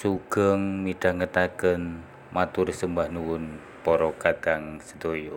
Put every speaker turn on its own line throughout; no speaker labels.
sugeng midhangetaken matur sembah nuwun para kakang sedaya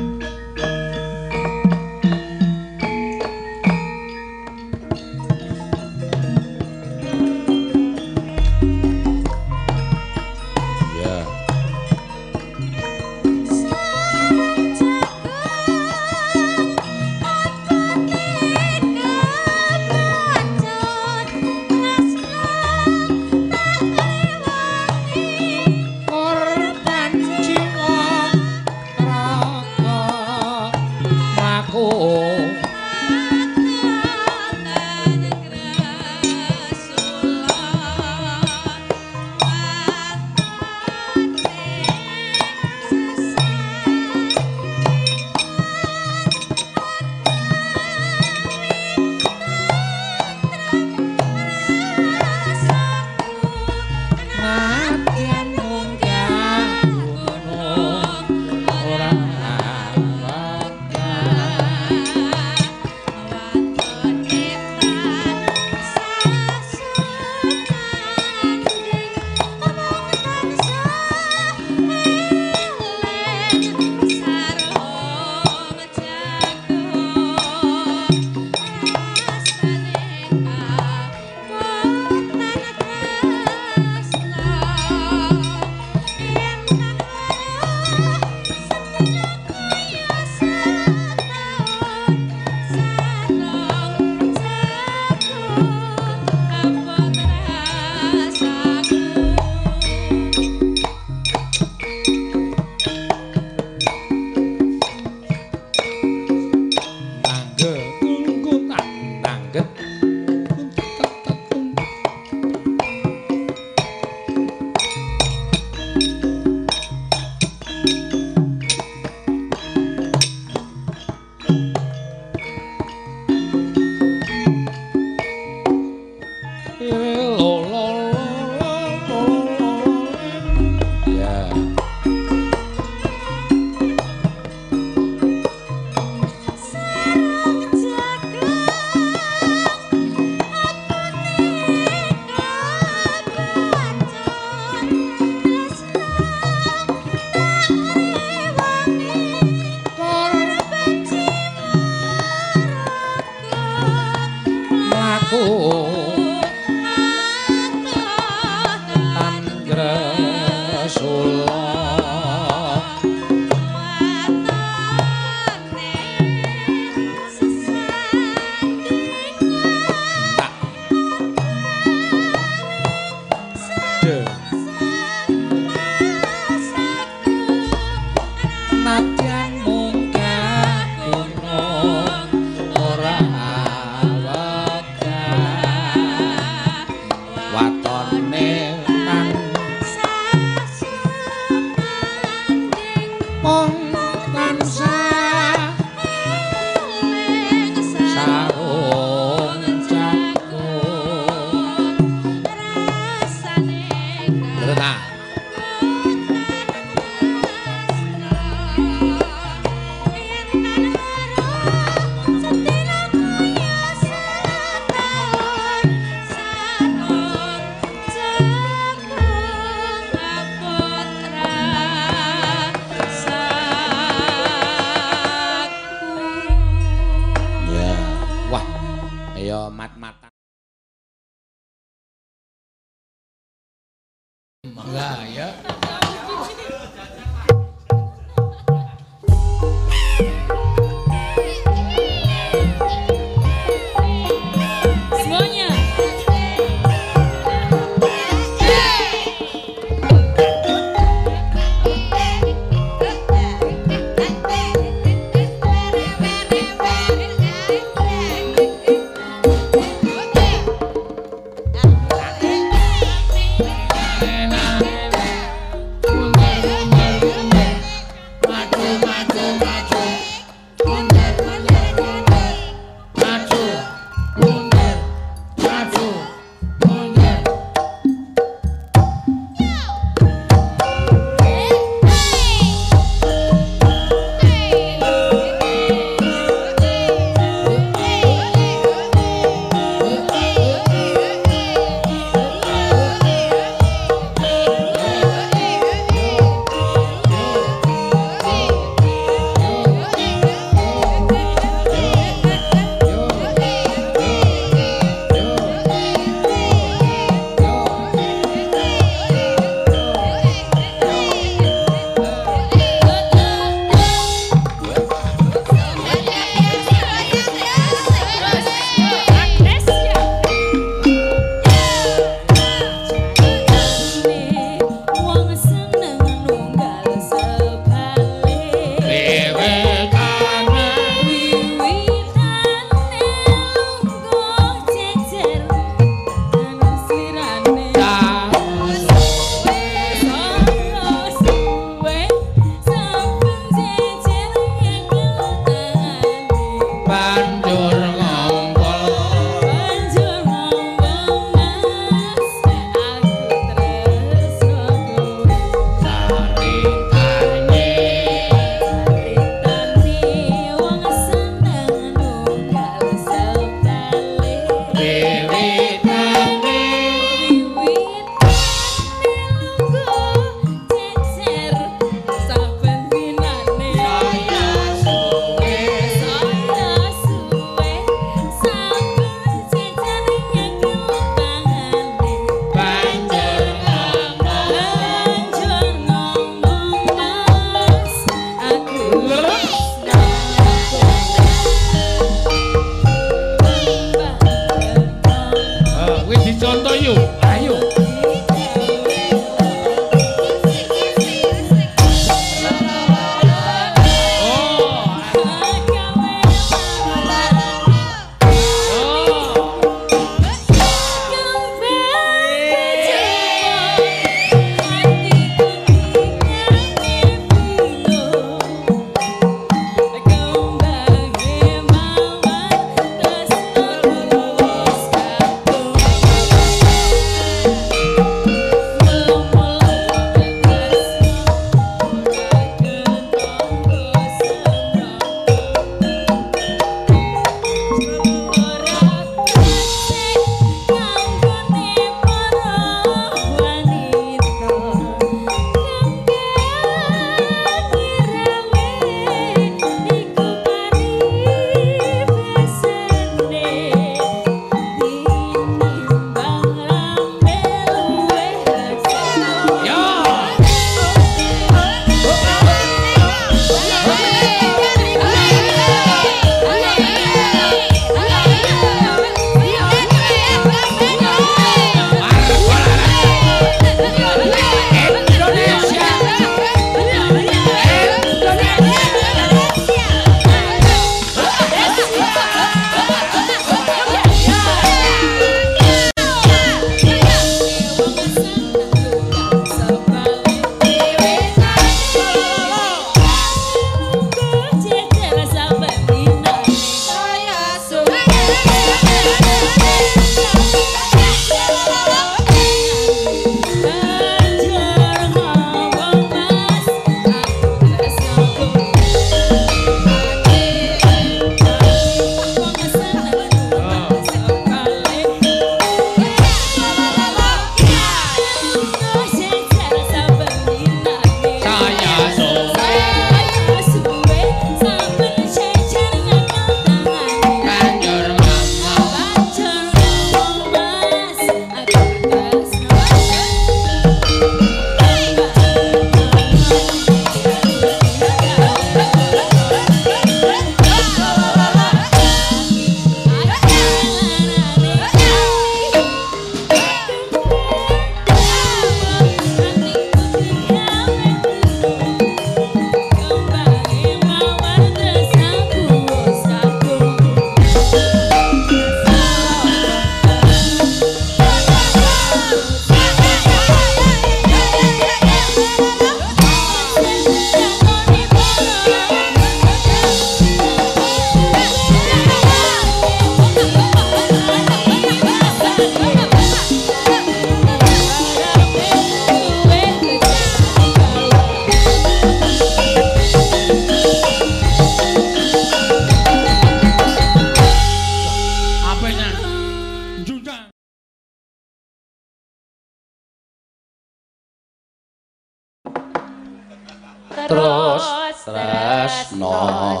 哦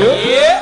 terakhir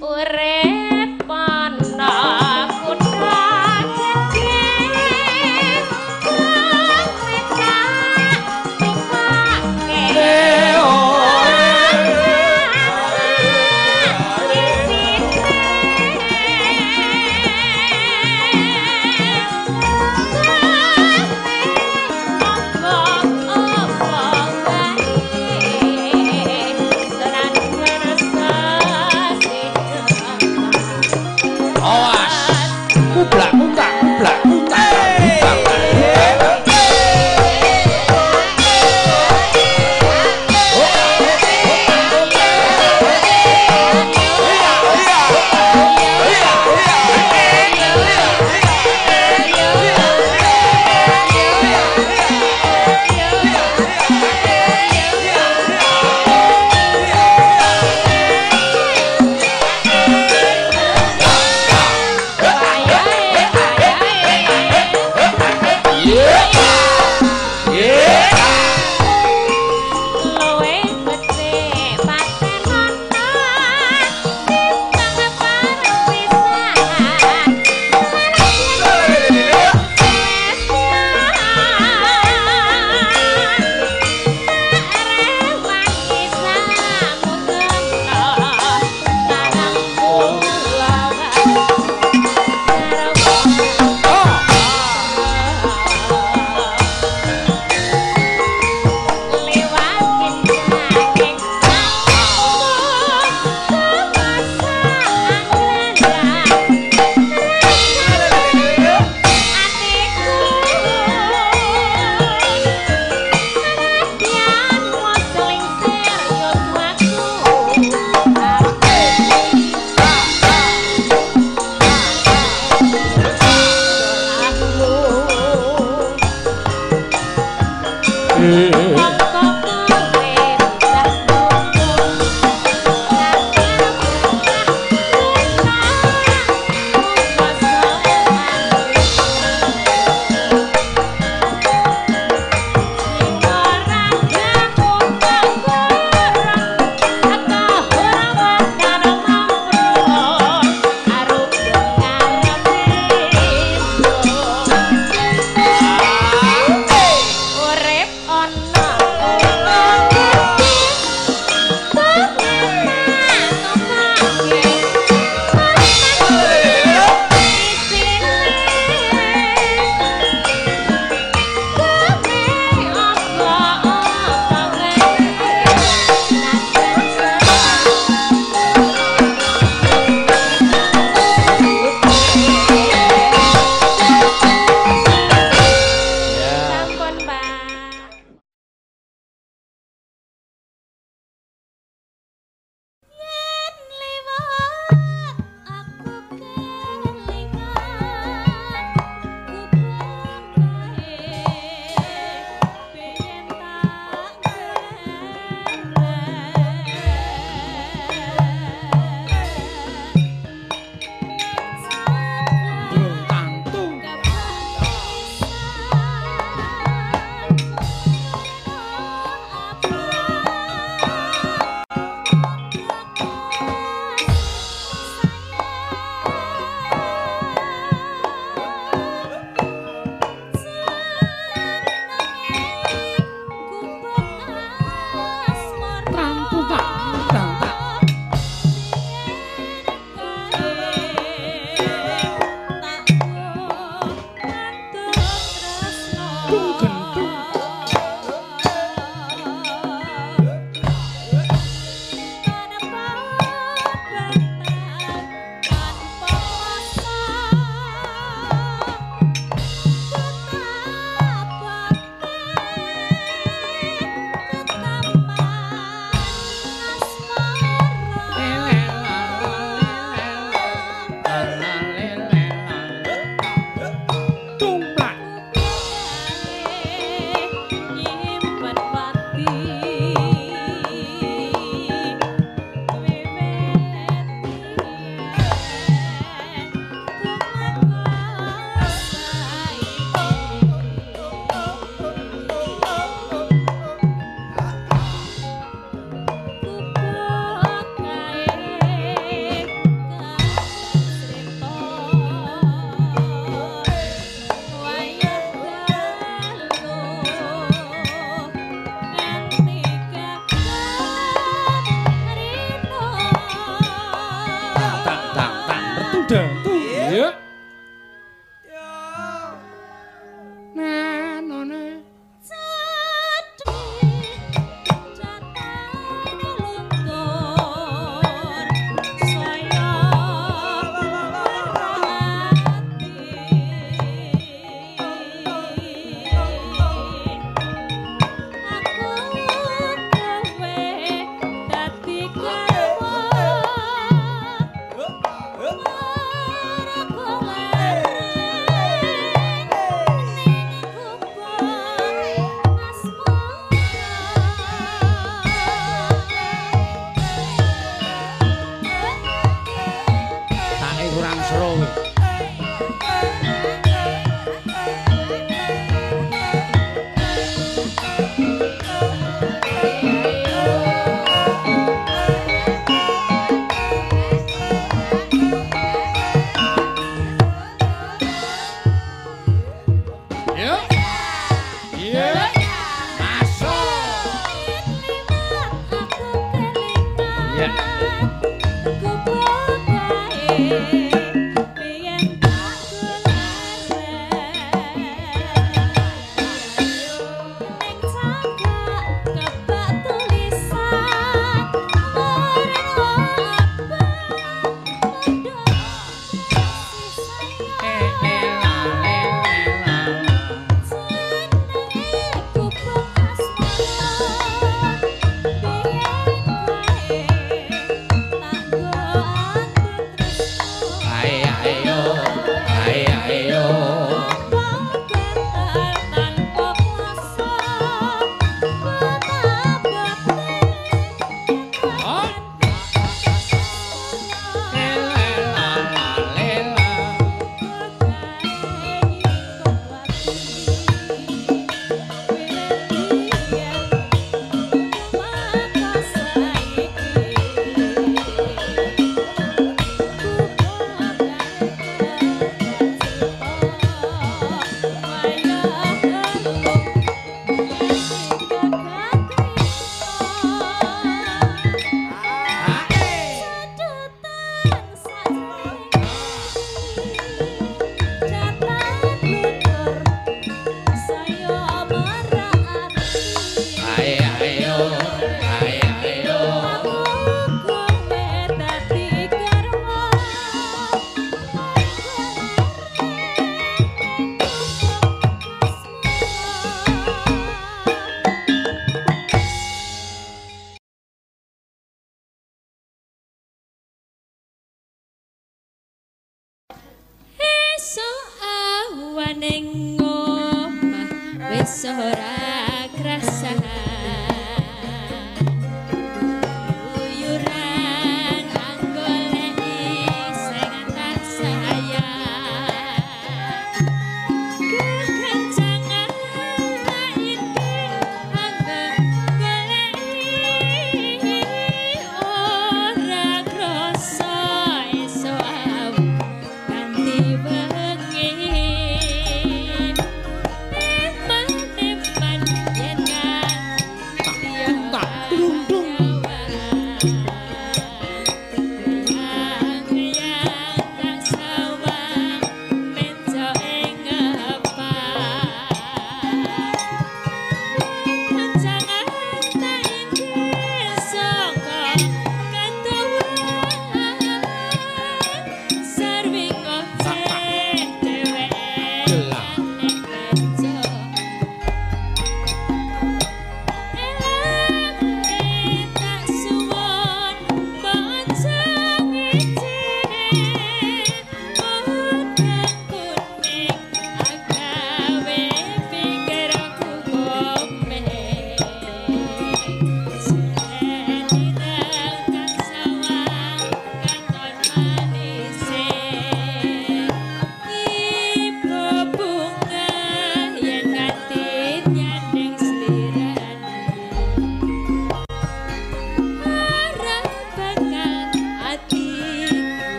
Urip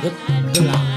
对我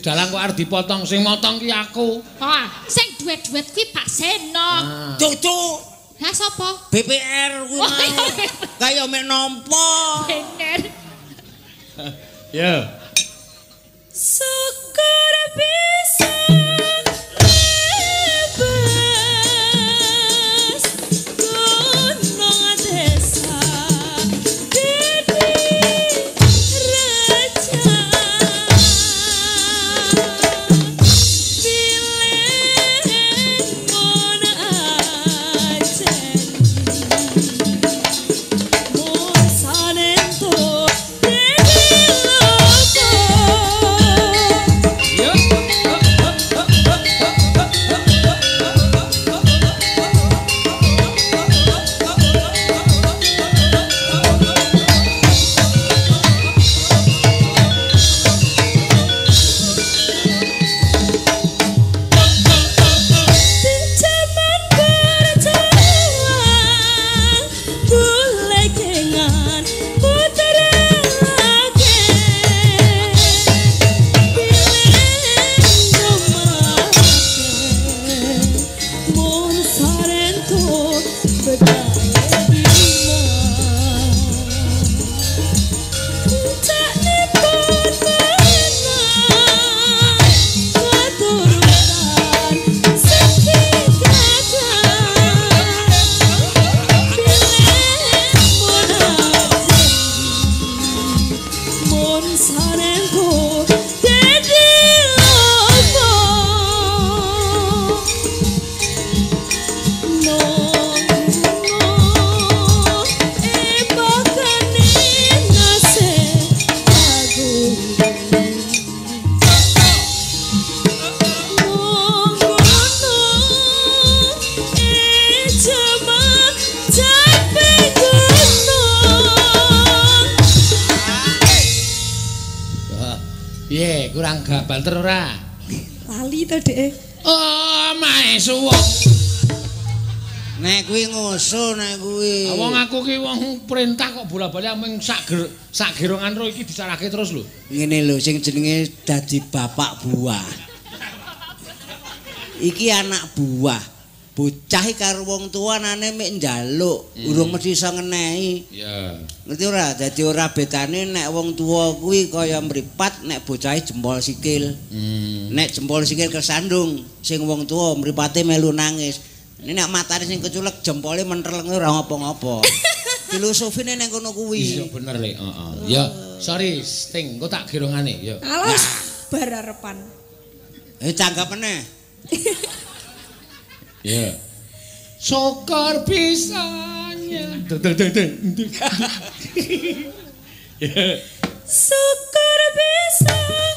Dalang
kok arep dipotong, sing motong ki aku.
Ah, sing duet-duet kuwi Pak Seno.
Cuk,
Lah sapa?
BPR kuwi
Oh.
Kaya mek nampa.
Bener.
Ya.
Syukur
gabanter ora?
Lali to, Dek.
Oh, mae suwuk.
Nek kuwi ngusul nek kuwi.
Ah, Wong aku ki wong perintah kok bola-bali mung sak ger sak gerongan ro iki dicarake terus lho.
Ngene lho sing jenenge dadi bapak buah. Iki anak buah. Bocah karo wong tuanane mek njaluk, urung mesti iso ngenehi.
Ya.
Ngerti ora? Dadi ora bedane nek wong tua kuwi kaya mripat nek bocahe jempol sikil.
Hmm.
Nek jempol sikil kesandung, sing wong tua mripate melu nangis. Ini nek matane sing keculek jempole menterleng ora ngopo-ngopo. Filosofine ning kono
Iya
kuwi.
bener le, heeh. Ya, sorry, Sting, kok tak gerongane, ya.
Alas bararepan.
Eh.
Ya. Syukur bisanya. Deng deng deng deng. Ya.
Syukur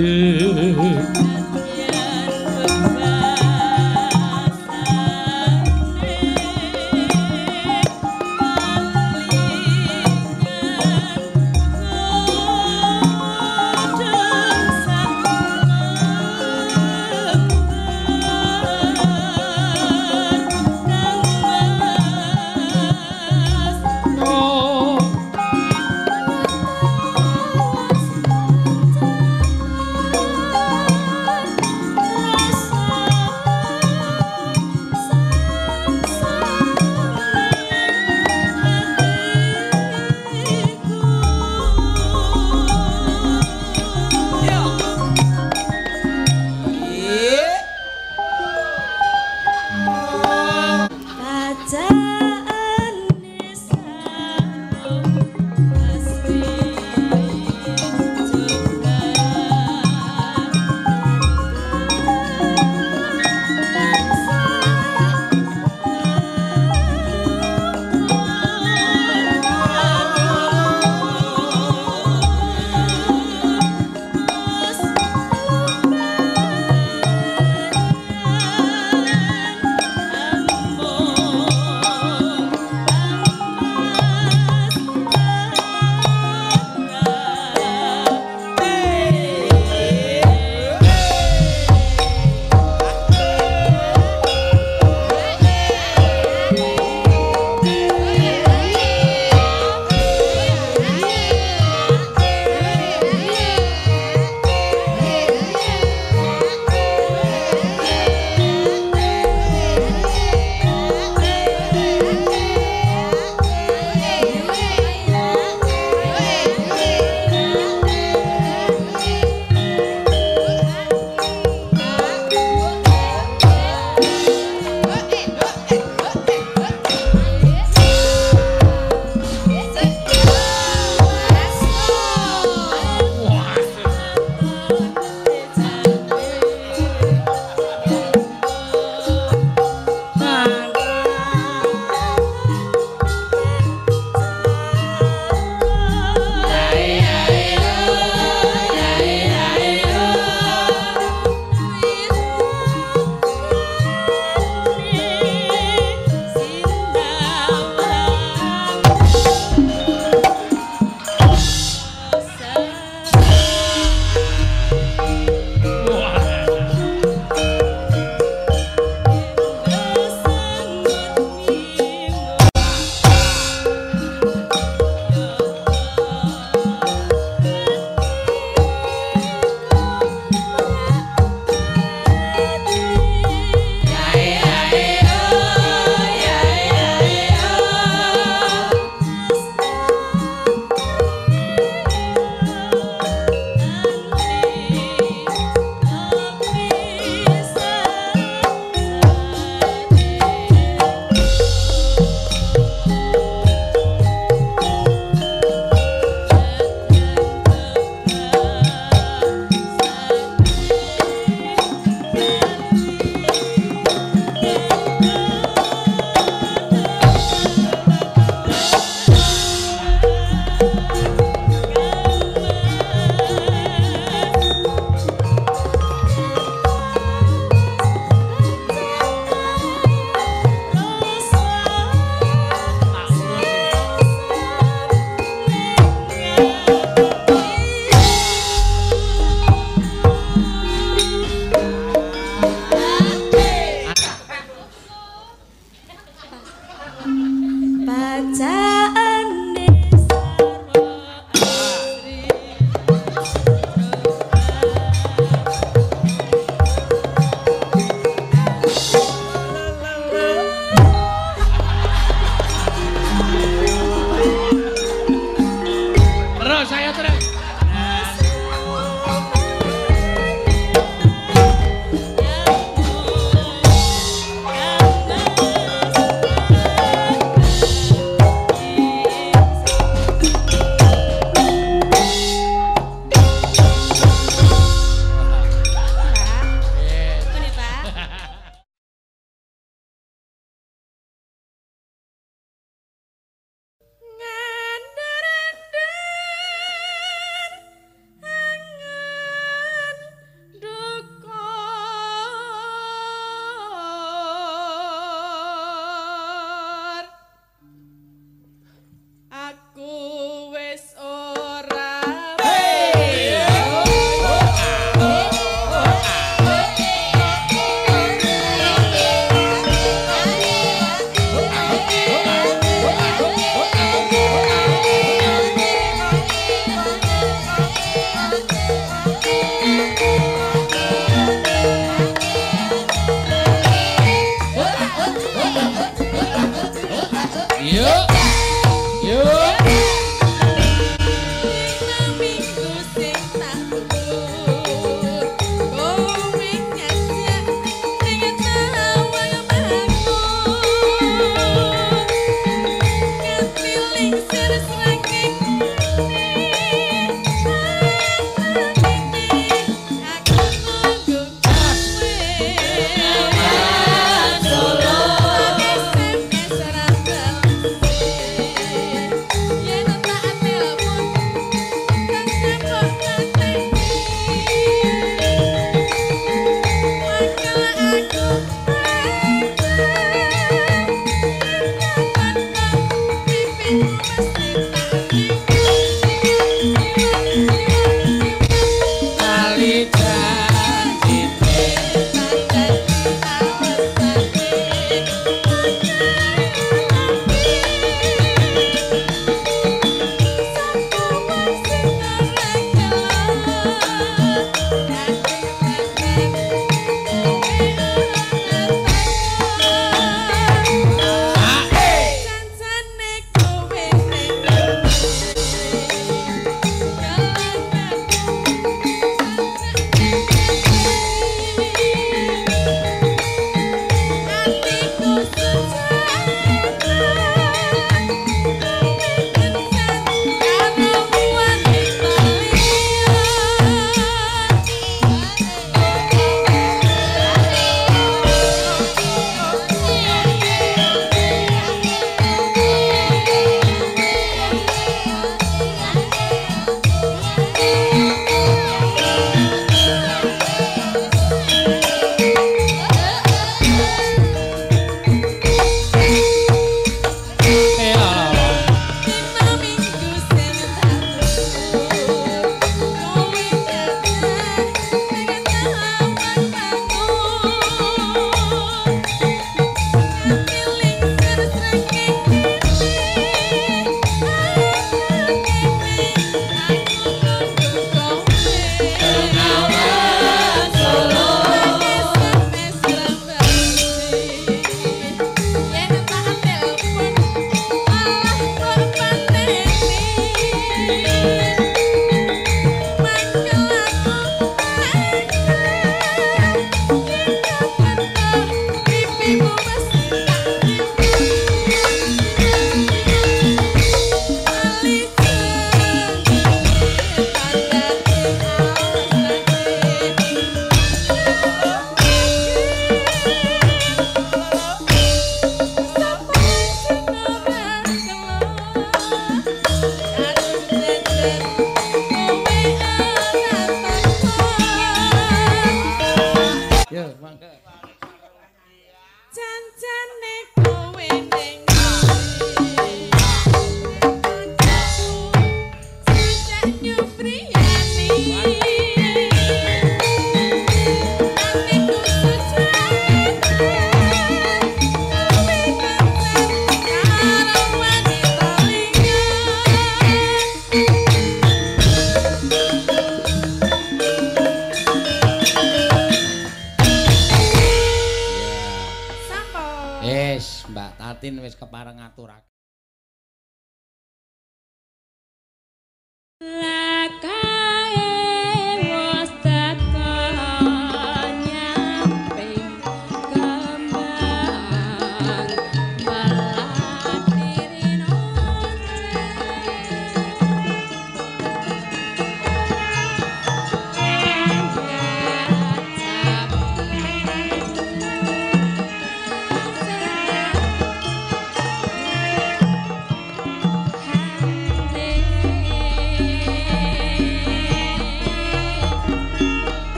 Hare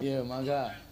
Ya, mangga.
Dadi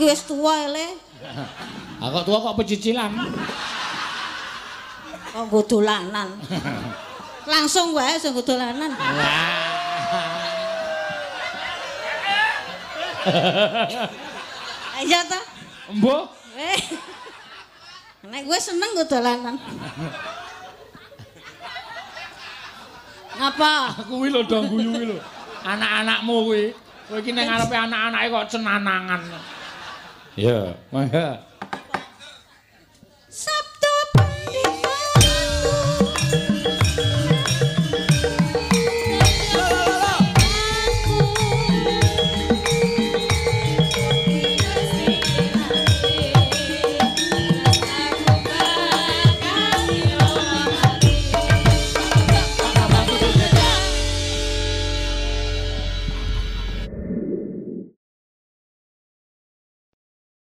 Aku ki wis tuwa ele.
Aku tua kok pecicilan.
Kok dolanan. Langsung wae sing nggo dolanan. Ayo ta.
Mbok,
Eh. Nek gue seneng nggo dolanan. Ngapa?
kuwi lho dong guyu kuwi lho. Anak-anakmu kuwi. Kowe iki ning ngarepe anak-anake kok cenanangan. Ya, mangga.